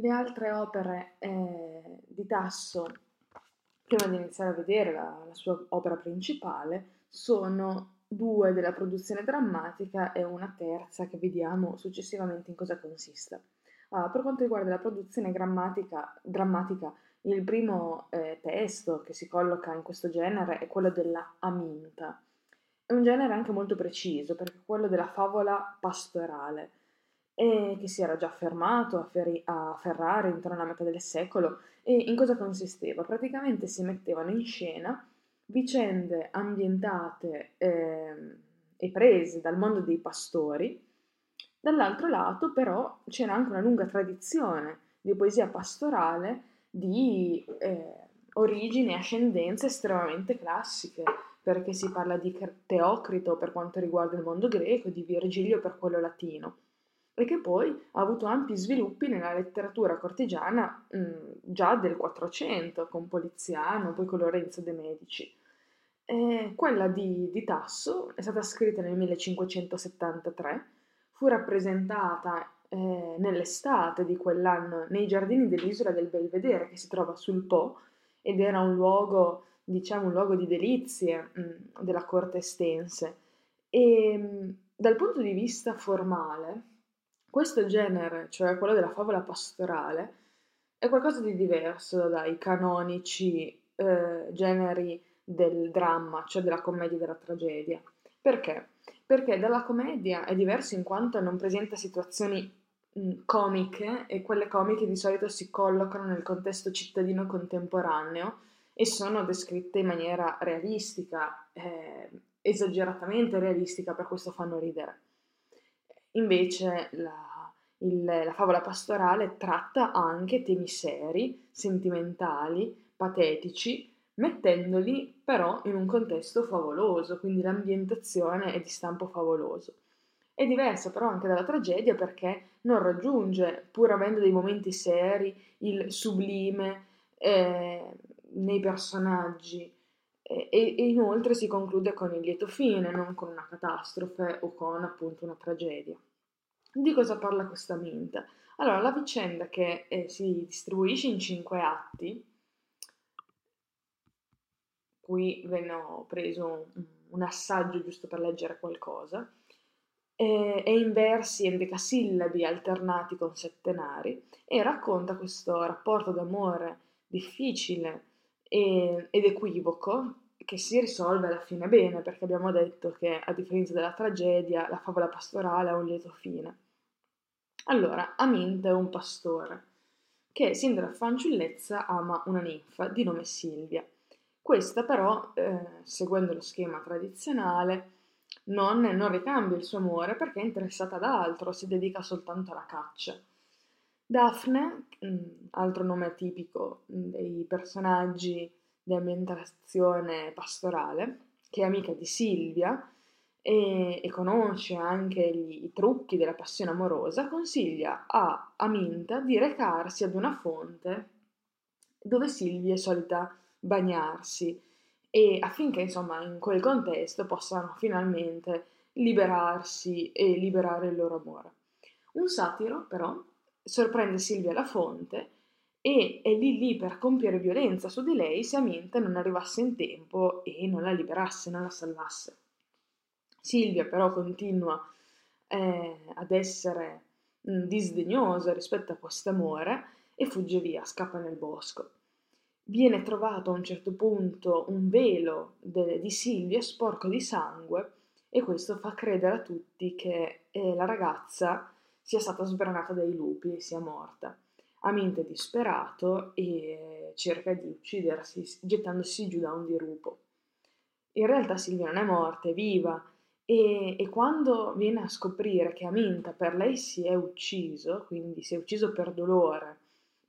Le altre opere eh, di Tasso, prima di iniziare a vedere la, la sua opera principale, sono due della produzione drammatica e una terza che vediamo successivamente in cosa consiste. Allora, per quanto riguarda la produzione drammatica, il primo eh, testo che si colloca in questo genere è quello della Aminta. È un genere anche molto preciso perché è quello della favola pastorale e che si era già affermato a, Ferri- a Ferrari intorno alla metà del secolo. E in cosa consisteva? Praticamente si mettevano in scena vicende ambientate eh, e prese dal mondo dei pastori. Dall'altro lato, però, c'era anche una lunga tradizione di poesia pastorale di eh, origini e ascendenze estremamente classiche, perché si parla di Teocrito per quanto riguarda il mondo greco, di Virgilio per quello latino e che poi ha avuto ampi sviluppi nella letteratura cortigiana mh, già del 400, con Poliziano, poi con Lorenzo de' Medici. E quella di, di Tasso è stata scritta nel 1573, fu rappresentata eh, nell'estate di quell'anno nei giardini dell'isola del Belvedere che si trova sul Po ed era un luogo, diciamo, un luogo di delizie mh, della corte estense. E mh, dal punto di vista formale, questo genere, cioè quello della favola pastorale, è qualcosa di diverso dai canonici eh, generi del dramma, cioè della commedia e della tragedia. Perché? Perché dalla commedia è diverso in quanto non presenta situazioni mh, comiche e quelle comiche di solito si collocano nel contesto cittadino contemporaneo e sono descritte in maniera realistica, eh, esageratamente realistica, per questo fanno ridere. Invece la, il, la favola pastorale tratta anche temi seri, sentimentali, patetici, mettendoli però in un contesto favoloso, quindi l'ambientazione è di stampo favoloso. È diversa però anche dalla tragedia perché non raggiunge, pur avendo dei momenti seri, il sublime eh, nei personaggi e, e, inoltre si conclude con il lieto fine, non con una catastrofe o con appunto una tragedia. Di cosa parla questa Mint? Allora, la vicenda che eh, si distribuisce in cinque atti, qui ve ho preso un, assaggio giusto per leggere qualcosa, è in versi endecasillabi alternati con settenari e racconta questo rapporto d'amore difficile ed equivoco che si risolve alla fine bene, perché abbiamo detto che a differenza della tragedia, la favola pastorale ha un lieto fine. Allora, Amint è un pastore che sin dalla fanciullezza ama una ninfa di nome Silvia. Questa però, eh, seguendo lo schema tradizionale, non, non ricambia il suo amore perché è interessata ad altro, si dedica soltanto alla caccia. Daphne, mm, altro nome tipico dei personaggi di ambientazione pastorale, che è amica di Silvia e, e conosce anche gli, i trucchi della passione amorosa, consiglia a Aminta di recarsi ad una fonte dove Silvia è solita bagnarsi e affinché insomma in quel contesto possano finalmente liberarsi e liberare il loro amore. Un satiro però sorprende Silvia alla fonte e è lì lì per compiere violenza su di lei se Aminta non arrivasse in tempo e non la liberasse, non la salvasse. Silvia però continua eh, ad essere mh, disdegnosa rispetto a quest'amore e fugge via, scappa nel bosco. Viene trovato a un certo punto un velo de- di Silvia sporco di sangue e questo fa credere a tutti che eh, la ragazza sia stata sbranata dai lupi e sia morta. Amint è disperato e cerca di uccidersi gettandosi giù da un dirupo. In realtà Silvia non è morta, è viva e, e, quando viene a scoprire che Aminta per lei si è ucciso, quindi si è ucciso per dolore,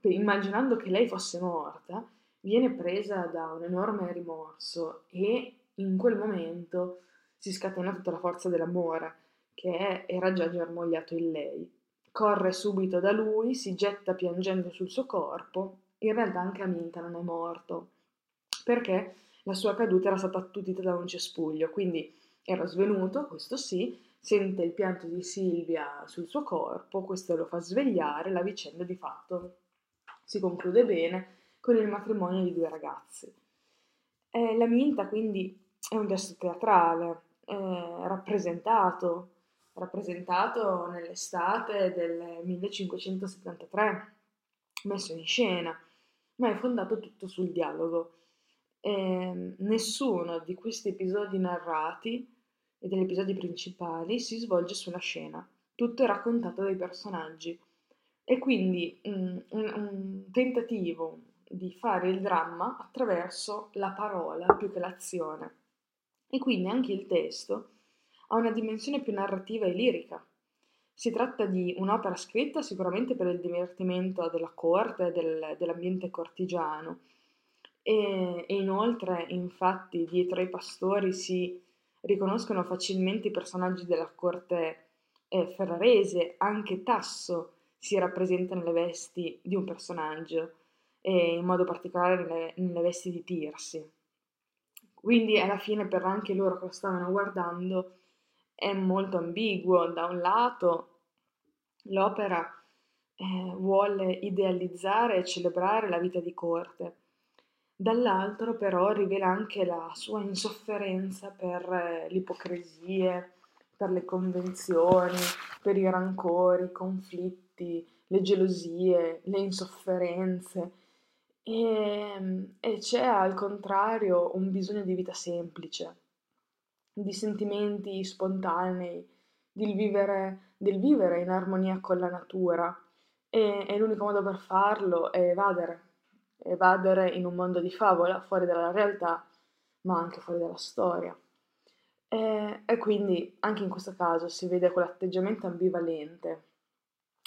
immaginando che lei fosse morta, viene presa da un enorme rimorso e in quel momento si scatena tutta la forza dell'amore che era già germogliato in lei corre subito da lui, si getta piangendo sul suo corpo. In realtà anche Aminta non è morto, perché la sua caduta era stata attutita da un cespuglio, quindi era svenuto, questo sì, sente il pianto di Silvia sul suo corpo, questo lo fa svegliare, la vicenda di fatto si conclude bene con il matrimonio di due ragazzi. Eh, la Minta quindi è un testo teatrale, eh, rappresentato, rappresentato nell'estate del 1573, messo in scena, ma è fondato tutto sul dialogo. Eh, nessuno di questi episodi narrati e degli episodi principali si svolge sulla scena, tutto è raccontato dai personaggi. E quindi mm, un, un tentativo di fare il dramma attraverso la parola più che l'azione. E quindi anche il testo ha una dimensione più narrativa e lirica. Si tratta di un'opera scritta sicuramente per il divertimento della corte, del, dell'ambiente cortigiano, e, e, inoltre, infatti, dietro ai pastori si riconoscono facilmente i personaggi della corte eh, ferrarese, anche Tasso si rappresenta nelle vesti di un personaggio, e in modo particolare nelle, nelle vesti di Tirsi. Quindi alla fine per anche loro che lo stavano guardando è molto ambiguo. Da un lato l'opera eh, vuole idealizzare e celebrare la vita di corte, dall'altro però rivela anche la sua insofferenza per eh, ipocrisie, per le convenzioni, per i rancori, i conflitti, le gelosie, le insofferenze. E, e c'è al contrario un bisogno di vita semplice, di sentimenti spontanei, del vivere, del vivere in armonia con la natura. E, e l'unico modo per farlo è evadere, evadere in un mondo di favola, fuori dalla realtà, ma anche fuori dalla storia. E, e quindi anche in questo caso si vede quell'atteggiamento ambivalente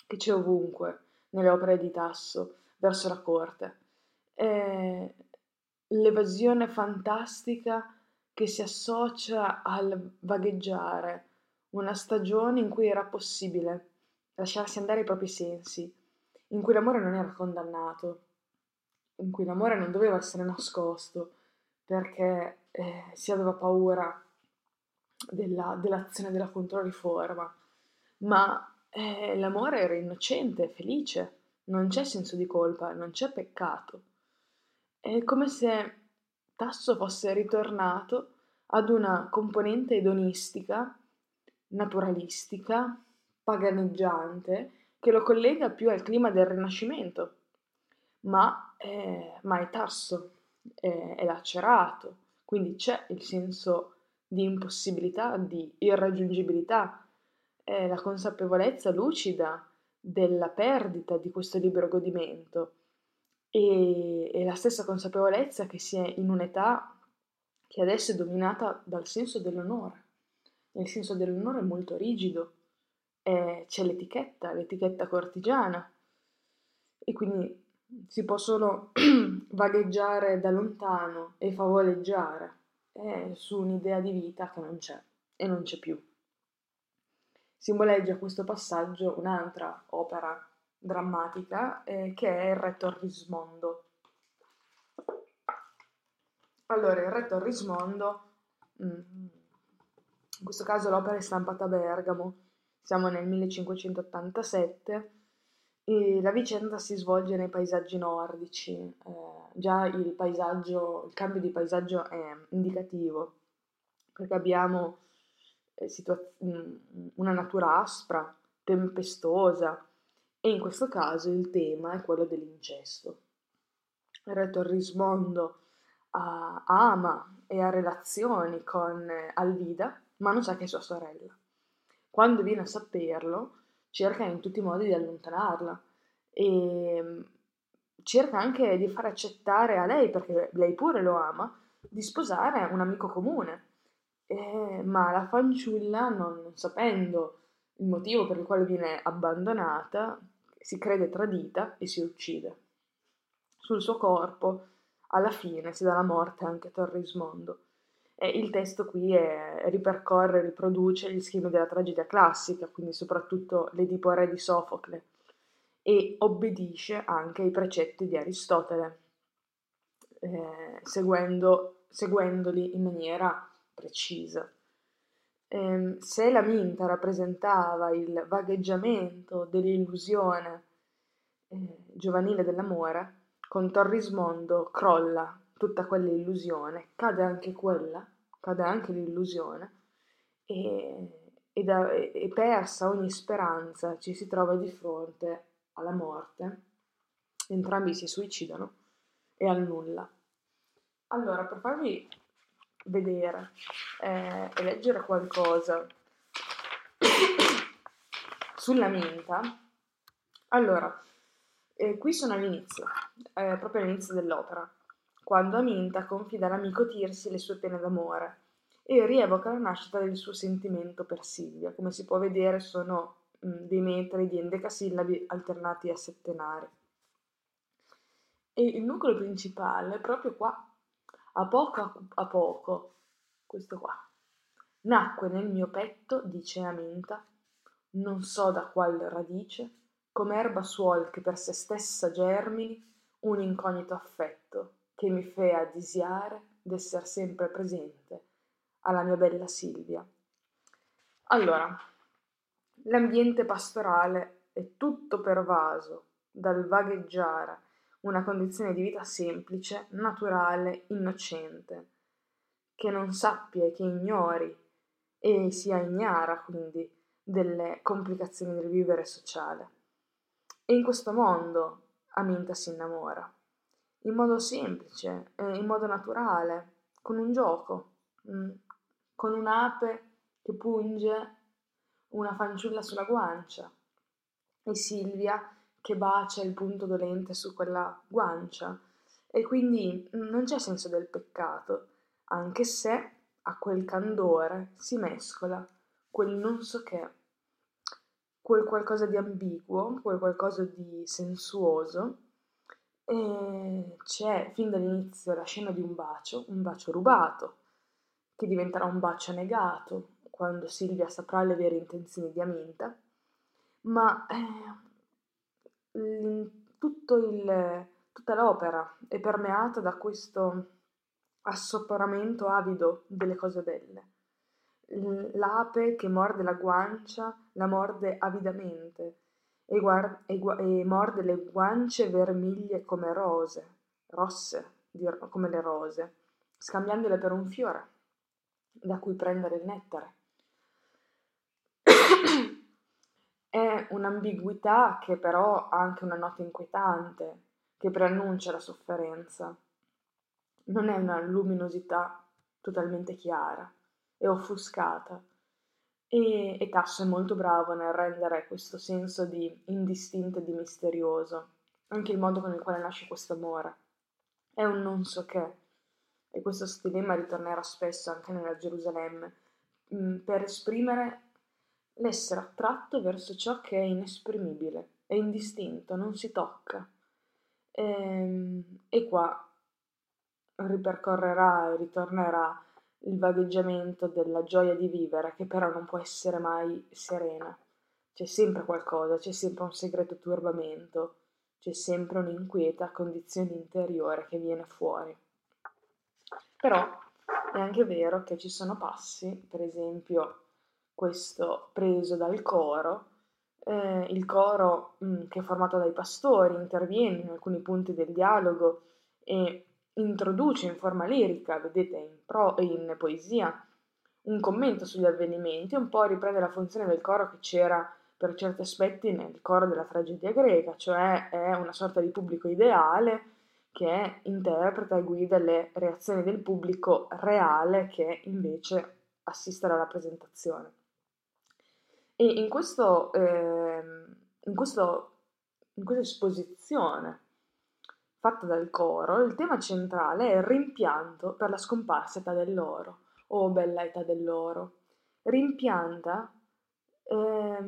che c'è ovunque nelle opere di Tasso verso la corte. E l'evasione fantastica che si associa al vagheggiare, una stagione in cui era possibile lasciarsi andare i propri sensi, in cui l'amore non era condannato, in cui l'amore non doveva essere nascosto perché eh, si aveva paura della, dell'azione della controriforma, ma eh, l'amore era innocente, felice, non c'è senso di colpa, non c'è peccato. È come se Tasso fosse ritornato ad una componente edonistica, naturalistica, paganeggiante, che lo collega più al clima del Rinascimento, ma, eh, ma è tasso, è, è lacerato, quindi c'è il senso di impossibilità, di irraggiungibilità, è la consapevolezza lucida della perdita di questo libero godimento e, e la stessa consapevolezza che si è in un'età che adesso è dominata dal senso dell'onore. Il senso dell'onore è molto rigido, eh, c'è l'etichetta, l'etichetta cortigiana e quindi si può solo vagheggiare da lontano e favoleggiare eh, su un'idea di vita che non c'è e non c'è più. Simboleggia questo passaggio un'altra opera drammatica eh, che è il Re Torrismondo. Allora, il Re Torrismondo, mm, in questo caso l'opera è stampata a Bergamo, siamo nel 1587 e la vicenda si svolge nei paesaggi nordici, eh, già il paesaggio, il cambio di paesaggio è indicativo, perché abbiamo eh, situa- mm, una natura aspra, tempestosa, e in questo caso il tema è quello dell'incesto. Il re Torrismondo uh, ama e ha relazioni con Alvida, ma non sa che è sua sorella. Quando viene a saperlo, cerca in tutti i modi di allontanarla e mm, cerca anche di far accettare a lei, perché lei pure lo ama, di sposare un amico comune. Eh, ma la fanciulla, non sapendo il motivo per il quale viene abbandonata, si crede tradita e si uccide. Sul suo corpo, alla fine, si dà la morte anche a Torrismondo. E il testo qui è, ripercorre, riproduce gli schemi della tragedia classica, quindi soprattutto l'Edipo Re di Sofocle, e obbedisce anche ai precetti di Aristotele, eh, seguendo, seguendoli in maniera precisa. Ehm, se la minta rappresentava il vagheggiamento dell'illusione eh, giovanile dell'amore, con Torrismondo crolla tutta quella illusione, cade anche quella, cade anche l'illusione e, e, da, e persa ogni speranza ci si trova di fronte alla morte, entrambi si suicidano e al nulla. Allora, per farvi vedere eh, e leggere qualcosa sulla minta, allora, eh, qui sono all'inizio, eh, proprio all'inizio dell'opera, quando Aminta confida all'amico Tirsi le sue pene d'amore e rievoca la nascita del suo sentimento per Silvia. Come si può vedere sono mh, dei metri di endecasillabi alternati a settenari. E il nucleo principale è proprio qua, a poco a poco, questo qua. Nacque nel mio petto, dice Aminta, non so da qual radice, come erba suol che per se stessa germini, un incognito affetto che mi fea disiare d'esser sempre presente alla mia bella Silvia. Allora, l'ambiente pastorale è tutto pervaso dal vagheggiare una condizione di vita semplice, naturale, innocente, che non sappia e che ignori e sia ignara quindi delle complicazioni del vivere sociale. E in questo mondo Aminta si innamora, in modo semplice, in modo naturale, con un gioco, mm, con un'ape che punge una fanciulla sulla guancia e Silvia che bacia il punto dolente su quella guancia. E quindi mm, non c'è senso del peccato, anche se a quel candore si mescola quel non so che, quel qualcosa di ambiguo, quel qualcosa di sensuoso. E c'è fin dall'inizio la scena di un bacio, un bacio rubato, che diventerà un bacio negato quando Silvia saprà le vere intenzioni di Aminta, ma eh, il, tutta l'opera è permeata da questo assoporamento avido delle cose belle. L'ape che morde la guancia la morde avidamente e, guard- e, gu- e morde le guance vermiglie come rose, rosse come le rose, scambiandole per un fiore da cui prendere il nettare. È un'ambiguità che però ha anche una nota inquietante, che preannuncia la sofferenza. Non è una luminosità totalmente chiara, è offuscata. E, e Tasso è molto bravo nel rendere questo senso di indistinto e di misterioso, anche il modo con il quale nasce questo amore. È un non so che, e questo stilema ritornerà spesso anche nella Gerusalemme, mm, per esprimere l'essere attratto verso ciò che è inesprimibile, è indistinto, non si tocca. E, ehm, e qua ripercorrerà e ritornerà il vagheggiamento della gioia di vivere, che però non può essere mai serena. C'è sempre qualcosa, c'è sempre un segreto turbamento, c'è sempre un'inquieta condizione interiore che viene fuori. Però è anche vero che ci sono passi, per esempio questo preso dal coro. Eh, il coro, mh, mm, che è formato dai pastori, interviene in alcuni punti del dialogo e introduce in forma lirica, vedete in, pro, in poesia, un commento sugli avvenimenti, un po' riprende la funzione del coro che c'era per certi aspetti nel coro della tragedia greca, cioè è una sorta di pubblico ideale che interpreta e guida le reazioni del pubblico reale che invece assiste alla rappresentazione. E in, questo, eh, in, questo, in questa esposizione fatta dal coro, il tema centrale è il rimpianto per la scomparsa età dell'oro. Oh, bella età dell'oro. Rimpianta, eh,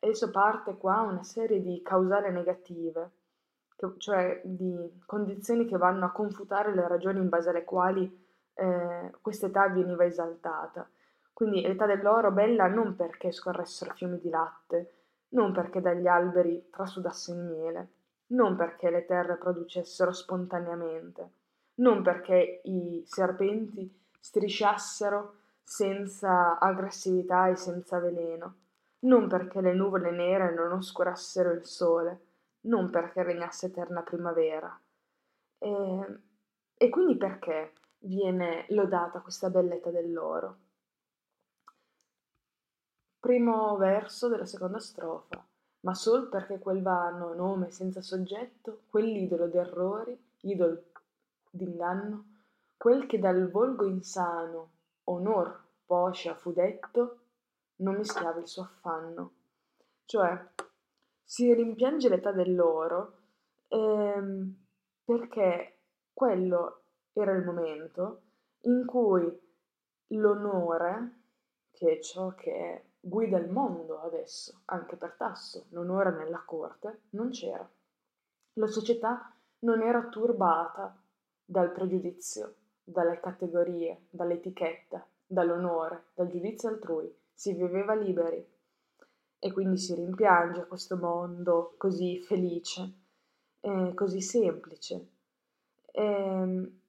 adesso parte qua una serie di causali negative, che, cioè di condizioni che vanno a confutare le ragioni in base alle quali eh, questa età veniva esaltata. Quindi l'età dell'oro bella non perché scorressero fiumi di latte, non perché dagli alberi trasudasse il miele, non perché le terre producessero spontaneamente, non perché i serpenti strisciassero senza aggressività e senza veleno, non perché le nuvole nere non oscurassero il sole, non perché regnasse eterna primavera. E, e quindi perché viene lodata questa bellezza dell'oro? Primo verso della seconda strofa. Ma sol perché quel vano nome senza soggetto, quell'idolo d'errori, idol d'inganno, quel che dal volgo insano onor poscia fu detto, non mischiava il suo affanno. Cioè, si rimpiange l'età dell'oro ehm, perché quello era il momento in cui l'onore, che è ciò che guida il mondo adesso, anche per Tasso, l'onore nella corte, non c'era. La società non era turbata dal pregiudizio, dalle categorie, dall'etichetta, dall'onore, dal giudizio altrui, si viveva liberi e quindi si rimpiange questo mondo così felice, eh, così semplice. E, ehm,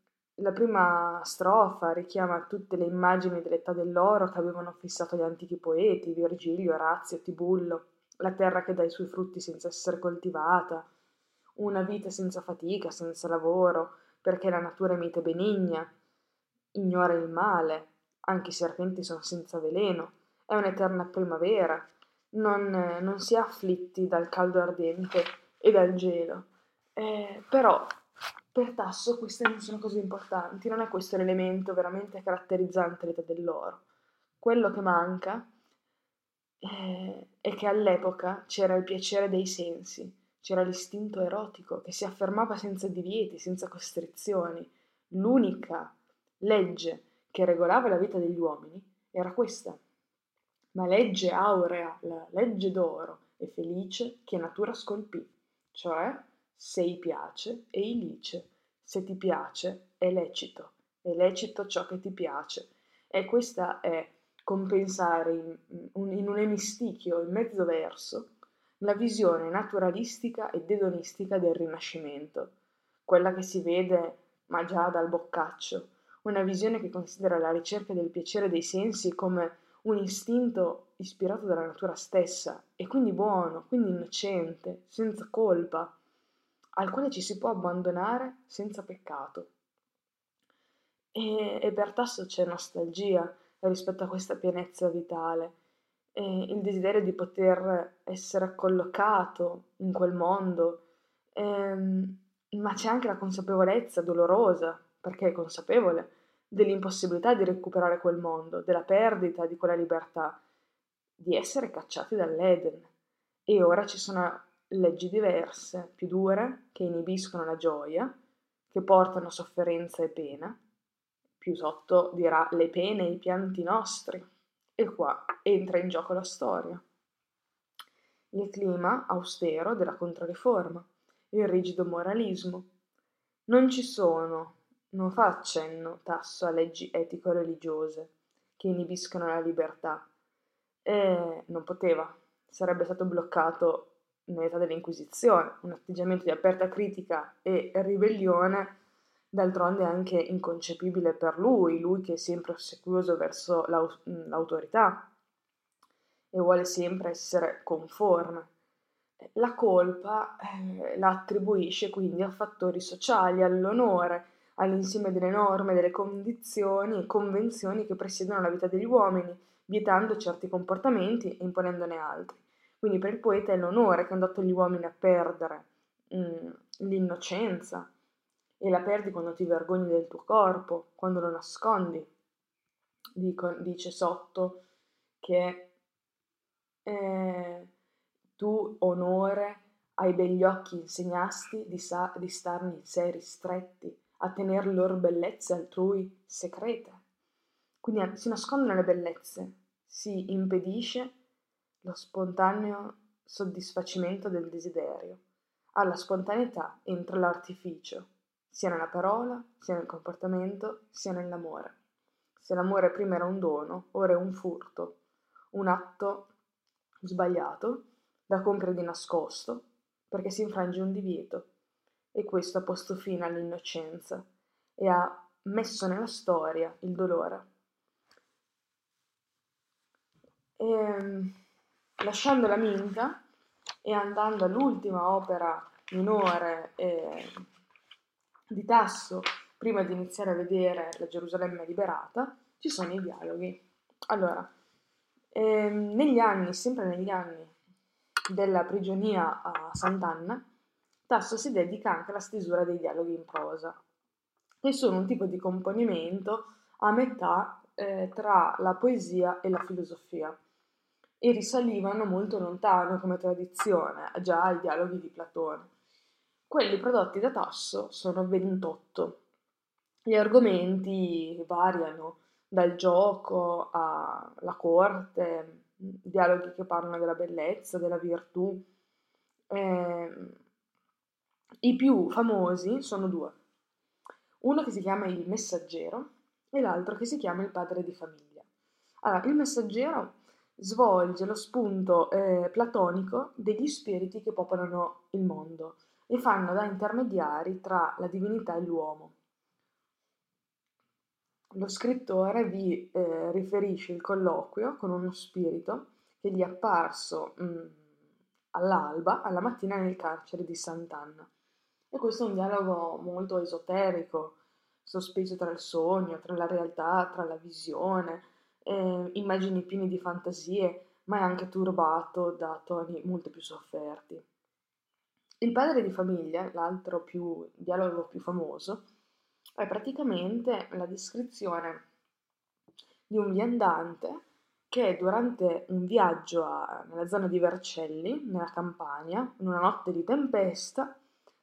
la prima strofa richiama tutte le immagini dell'età dell'oro che avevano fissato gli antichi poeti, Virgilio, Orazio, Tibullo, la terra che dà i suoi frutti senza essere coltivata, una vita senza fatica, senza lavoro, perché la natura è mite e benigna, ignora il male, anche i serpenti sono senza veleno, è un'eterna primavera, non, non si è afflitti dal caldo ardente e dal gelo. Eh, però per Tasso queste non sono cose importanti, non è questo l'elemento veramente caratterizzante l'età dell'oro. Quello che manca eh, è che all'epoca c'era il piacere dei sensi, c'era l'istinto erotico che si affermava senza divieti, senza costrizioni. L'unica legge che regolava la vita degli uomini era questa. Ma legge aurea, la legge d'oro e felice che natura scolpì, cioè sei piace e ilice, se ti piace è lecito, è lecito ciò che ti piace. E questa è compensare in, in un emistichio, in mezzo verso, la visione naturalistica ed edonistica del Rinascimento, quella che si vede ma già dal Boccaccio, una visione che considera la ricerca del piacere dei sensi come un istinto ispirato dalla natura stessa e quindi buono, quindi innocente, senza colpa, al quale ci si può abbandonare senza peccato. E, e per Tasso c'è nostalgia rispetto a questa pienezza vitale, il desiderio di poter essere collocato in quel mondo, ehm, ma c'è anche la consapevolezza dolorosa, perché è consapevole, dell'impossibilità di recuperare quel mondo, della perdita di quella libertà, di essere cacciati dall'Eden. E ora ci sono leggi diverse, più dure, che inibiscono la gioia, che portano sofferenza e pena. Più sotto dirà le pene e i pianti nostri. E qua entra in gioco la storia. Il clima austero della Controriforma, il rigido moralismo. Non ci sono, non fa accenno Tasso a leggi etico-religiose che inibiscono la libertà. E non poteva, sarebbe stato bloccato nell'età dell'Inquisizione, un atteggiamento di aperta critica e ribellione, d'altronde anche inconcepibile per lui, lui che è sempre ossequioso verso l'autorità e vuole sempre essere conforme. La colpa eh, la attribuisce quindi a fattori sociali, all'onore, all'insieme delle norme, delle condizioni e convenzioni che presiedono la vita degli uomini, vietando certi comportamenti e imponendone altri. Quindi per il poeta è l'onore che hanno dato gli uomini a perdere mm, l'innocenza e la perdi quando ti vergogni del tuo corpo, quando lo nascondi. Dico, dice sotto che eh, tu, onore, ai begli occhi insegnasti di, sa- di starne in sé ristretti, a tener loro bellezze altrui secrete. Quindi si nascondono le bellezze, si impedisce lo spontaneo soddisfacimento del desiderio. Alla spontaneità entra l'artificio, sia nella parola, sia nel comportamento, sia nell'amore. Se l'amore prima era un dono, ora è un furto, un atto sbagliato da compiere di nascosto, perché si infrange un divieto, e questo ha posto fine all'innocenza e ha messo nella storia il dolore. Ehm, lasciando la Minca e andando all'ultima opera minore eh, di Tasso, prima di iniziare a vedere la Gerusalemme liberata, ci sono i dialoghi. Allora, ehm, negli anni, sempre negli anni della prigionia a Sant'Anna, Tasso si dedica anche alla stesura dei dialoghi in prosa, che sono un tipo di componimento a metà eh, tra la poesia e la filosofia e risalivano molto lontano come tradizione, già ai dialoghi di Platone. Quelli prodotti da Tasso sono 28. Gli argomenti variano dal gioco alla corte, dialoghi che parlano della bellezza, della virtù. Eh, I più famosi sono due. Uno che si chiama Il Messaggero e l'altro che si chiama Il Padre di Famiglia. Allora, Il Messaggero svolge lo spunto eh, platonico degli spiriti che popolano il mondo e fanno da intermediari tra la divinità e l'uomo. Lo scrittore vi eh, riferisce il colloquio con uno spirito che gli è apparso mh, mm, all'alba, alla mattina nel carcere di Sant'Anna. E questo è un dialogo molto esoterico, sospeso tra il sogno, tra la realtà, tra la visione, eh, immagini piene di fantasie, ma è anche turbato da toni molto più sofferti. Il padre di famiglia, l'altro più, dialogo più famoso, è praticamente la descrizione di un viandante che durante un viaggio a, nella zona di Vercelli, nella campagna, in una notte di tempesta,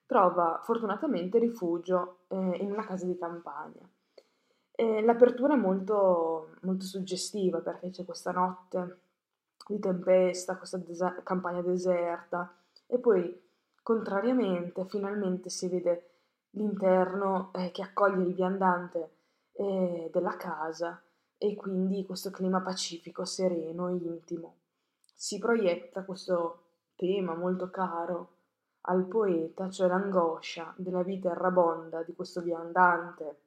trova fortunatamente rifugio eh, in una casa di campagna. E l'apertura è molto, molto suggestiva perché c'è questa notte di tempesta, questa dese- campagna deserta e poi, contrariamente, finalmente si vede l'interno eh, che accoglie il viandante eh, della casa e quindi questo clima pacifico, sereno intimo. Si proietta questo tema molto caro al poeta, cioè l'angoscia della vita errabonda di questo viandante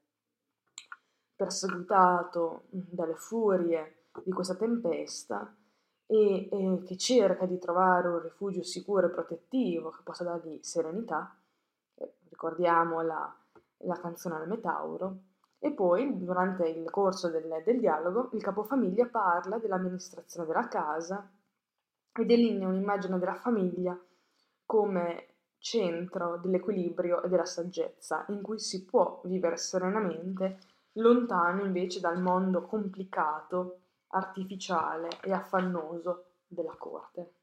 perseguitato dalle furie di questa tempesta e, e che cerca di trovare un rifugio sicuro e protettivo che possa dargli serenità ricordiamo la, la canzone al Metauro, e poi durante il corso del, del dialogo il capofamiglia parla dell'amministrazione della casa e delinea un'immagine della famiglia come centro dell'equilibrio e della saggezza, in cui si può vivere serenamente, lontano invece dal mondo complicato, artificiale e affannoso della corte.